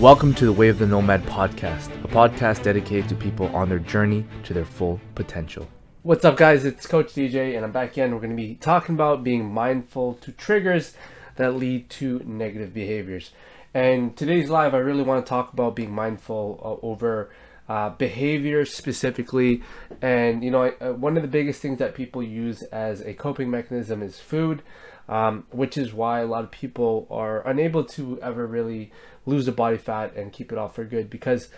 Welcome to the Way of the Nomad podcast, a podcast dedicated to people on their journey to their full potential. What's up, guys? It's Coach DJ, and I'm back again. We're going to be talking about being mindful to triggers that lead to negative behaviors. And today's live, I really want to talk about being mindful uh, over uh, behavior specifically. And, you know, I, uh, one of the biggest things that people use as a coping mechanism is food, um, which is why a lot of people are unable to ever really lose the body fat and keep it off for good because,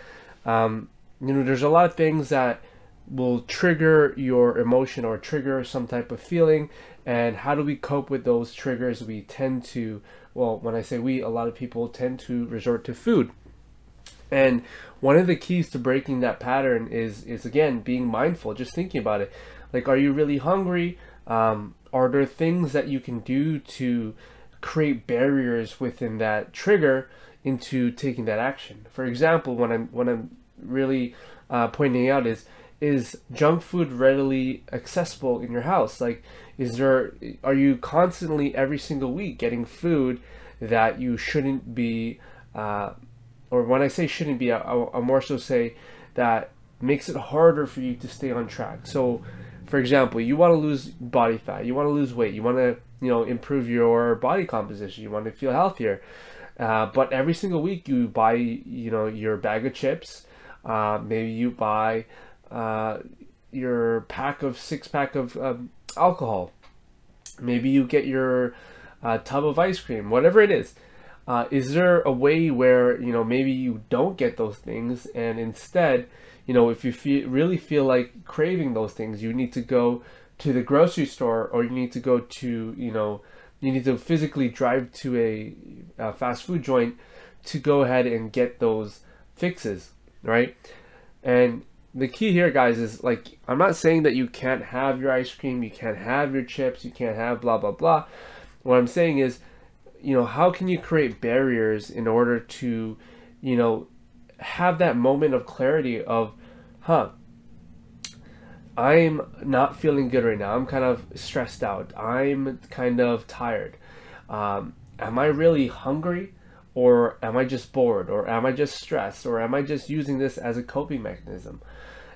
um, you know, there's a lot of things that will trigger your emotion or trigger some type of feeling. And how do we cope with those triggers? We tend to well when i say we a lot of people tend to resort to food. And one of the keys to breaking that pattern is is again being mindful just thinking about it. Like are you really hungry? Um, are there things that you can do to create barriers within that trigger into taking that action for example when i'm when i'm really uh, pointing out is is junk food readily accessible in your house? Like, is there, are you constantly every single week getting food that you shouldn't be, uh, or when I say shouldn't be, I, I, more so say that makes it harder for you to stay on track. So, for example, you want to lose body fat, you want to lose weight, you want to, you know, improve your body composition, you want to feel healthier. Uh, but every single week you buy, you know, your bag of chips. Uh, maybe you buy uh, your pack of six pack of um, alcohol. Maybe you get your uh, tub of ice cream, whatever it is. Uh, is there a way where you know maybe you don't get those things and instead, you know, if you feel, really feel like craving those things, you need to go to the grocery store or you need to go to you know you need to physically drive to a, a fast food joint to go ahead and get those fixes, right? And the key here, guys, is like I'm not saying that you can't have your ice cream, you can't have your chips, you can't have blah blah blah. What I'm saying is, you know, how can you create barriers in order to, you know, have that moment of clarity of, huh, I'm not feeling good right now. I'm kind of stressed out. I'm kind of tired. Um, am I really hungry? Or am I just bored? Or am I just stressed? Or am I just using this as a coping mechanism?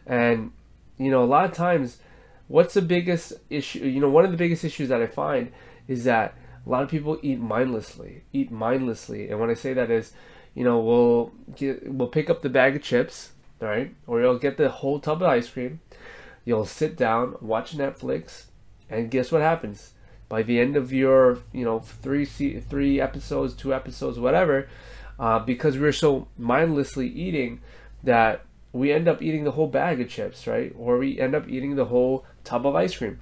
And, you know, a lot of times, what's the biggest issue? You know, one of the biggest issues that I find is that a lot of people eat mindlessly, eat mindlessly. And when I say that is, you know, we'll get, we'll pick up the bag of chips, right? Or you'll get the whole tub of ice cream. You'll sit down, watch Netflix, and guess what happens? By the end of your, you know, three three episodes, two episodes, whatever, uh, because we're so mindlessly eating that we end up eating the whole bag of chips, right? Or we end up eating the whole tub of ice cream.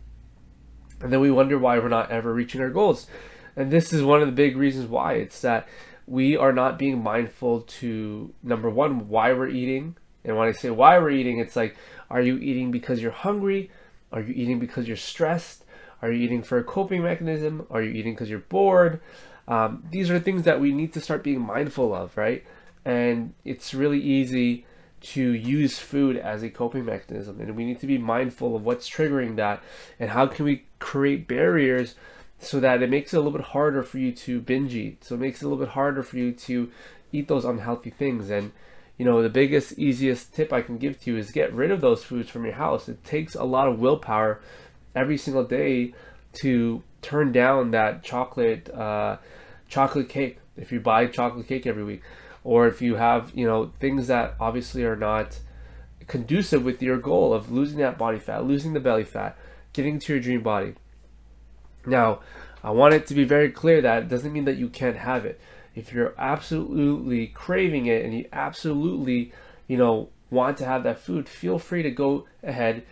And then we wonder why we're not ever reaching our goals. And this is one of the big reasons why it's that we are not being mindful to number one, why we're eating. And when I say why we're eating, it's like, are you eating because you're hungry? Are you eating because you're stressed? Are you eating for a coping mechanism? Are you eating because you're bored? Um, these are things that we need to start being mindful of, right? And it's really easy to use food as a coping mechanism and we need to be mindful of what's triggering that and how can we create barriers so that it makes it a little bit harder for you to binge eat so it makes it a little bit harder for you to eat those unhealthy things and you know the biggest easiest tip i can give to you is get rid of those foods from your house it takes a lot of willpower every single day to turn down that chocolate uh, chocolate cake. If you buy chocolate cake every week or if you have you know things that obviously are not conducive with your goal of losing that body fat losing the belly fat getting to your dream body. Now i want it to be very clear that it doesn't mean that you can't have it. If you're absolutely craving it and you absolutely you know want to have that food feel free to go ahead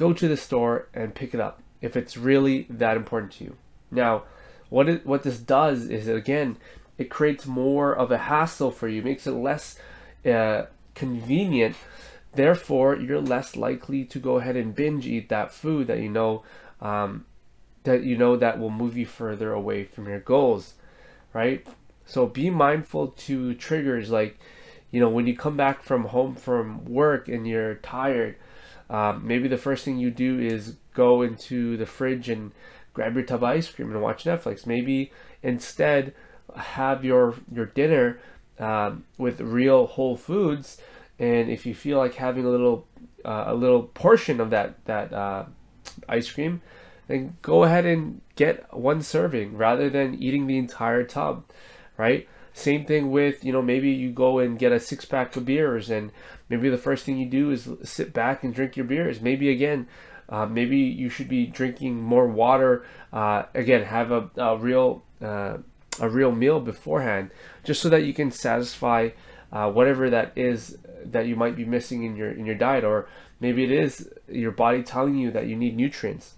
go to the store and pick it up if it's really that important to you now what it, what this does is again it creates more of a hassle for you, makes it less uh, convenient. Therefore, you're less likely to go ahead and binge eat that food that you know um, that you know that will move you further away from your goals, right? So be mindful to triggers like, you know, when you come back from home from work and you're tired, um, maybe the first thing you do is go into the fridge and grab your tub of ice cream and watch Netflix. Maybe instead have your your dinner um, with real whole foods, and if you feel like having a little uh, a little portion of that that uh, ice cream, then go ahead and get one serving rather than eating the entire tub, right? Same thing with, you know, maybe you go and get a six pack of beers and maybe the first thing you do is sit back and drink your beers. Maybe again, uh, maybe you should be drinking more water. Uh, again, have a, a real uh, a real meal beforehand, just so that you can satisfy uh, whatever that is that you might be missing in your in your diet, or maybe it is your body telling you that you need nutrients.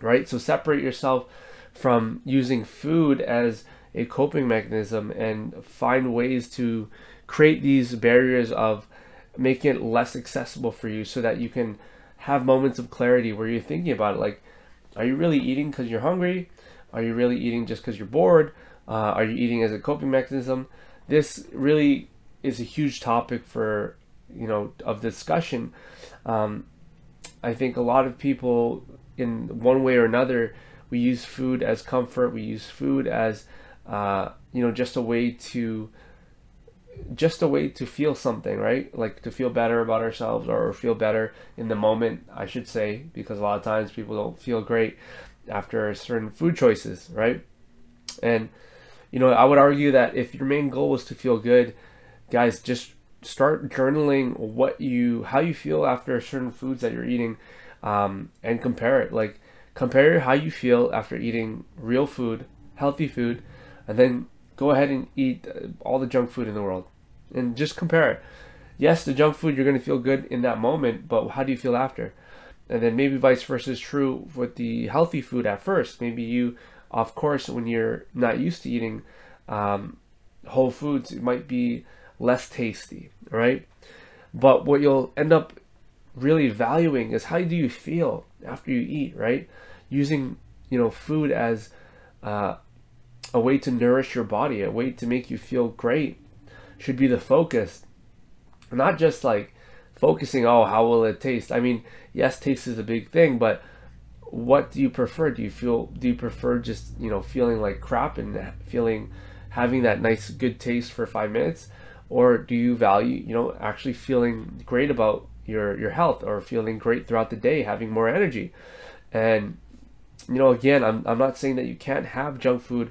Right. So separate yourself from using food as a coping mechanism and find ways to create these barriers of making it less accessible for you so that you can have moments of clarity where you're thinking about it like are you really eating because you're hungry? Are you really eating just because you're bored? Uh, are you eating as a coping mechanism? This really is a huge topic for you know of discussion. Um, i think a lot of people in one way or another we use food as comfort. We use food as uh, you know, just a way to just a way to feel something, right? Like to feel better about ourselves or feel better in the moment, I should say, because a lot of times people don't feel great after certain food choices, right? And you know, I would argue that if your main goal was to feel good, guys, just start journaling what you how you feel after certain foods that you're eating um, and compare it like compare how you feel after eating real food healthy food and then go ahead and eat uh, all the junk food in the world and just compare it. Yes, the junk food you're going to feel good in that moment, but how do you feel after? And then maybe vice versa is true with the healthy food at first. Maybe you, of course, when you're not used to eating um, whole foods, it might be less tasty, right? But what you'll end up really valuing is how do you feel after you eat, right? Using you know food as uh, a way to nourish your body, a way to make you feel great should be the focus. Not just like focusing, oh, how will it taste? I mean, yes, taste is a big thing, but what do you prefer? Do you feel do you prefer just, you know, feeling like crap and feeling having that nice good taste for 5 minutes or do you value, you know, actually feeling great about your your health or feeling great throughout the day, having more energy? And you know, again, I'm I'm not saying that you can't have junk food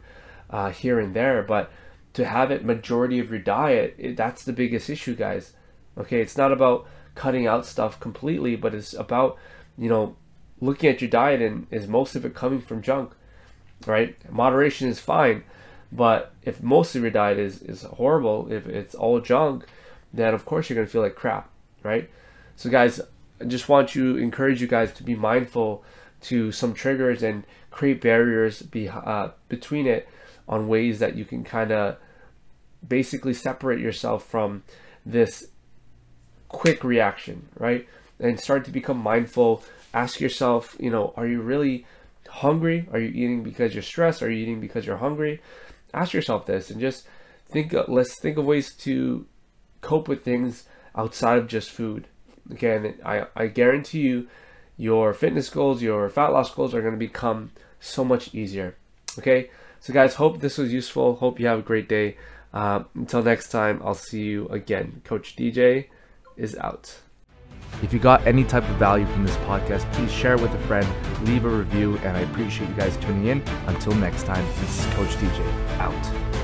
uh, here and there, but to have it majority of your diet, it, that's the biggest issue, guys. Okay, it's not about cutting out stuff completely, but it's about you know looking at your diet and is most of it coming from junk, right? Moderation is fine, but if most of your diet is is horrible, if it's all junk, then of course you're gonna feel like crap, right? So, guys, I just want to encourage you guys to be mindful to some triggers and create barriers be, uh, between it on ways that you can kind of basically separate yourself from this quick reaction, right? And start to become mindful. Ask yourself, you know, are you really hungry? Are you eating because you're stressed? Are you eating because you're hungry? Ask yourself this and just think. Uh, let's think of ways to cope with things outside of just food. Again, I, I guarantee you, your fitness goals, your fat loss goals are going to become so much easier. Okay. So, guys, hope this was useful. Hope you have a great day. Uh, until next time, I'll see you again. Coach DJ is out. If you got any type of value from this podcast, please share with a friend, leave a review, and I appreciate you guys tuning in. Until next time, this is Coach DJ out.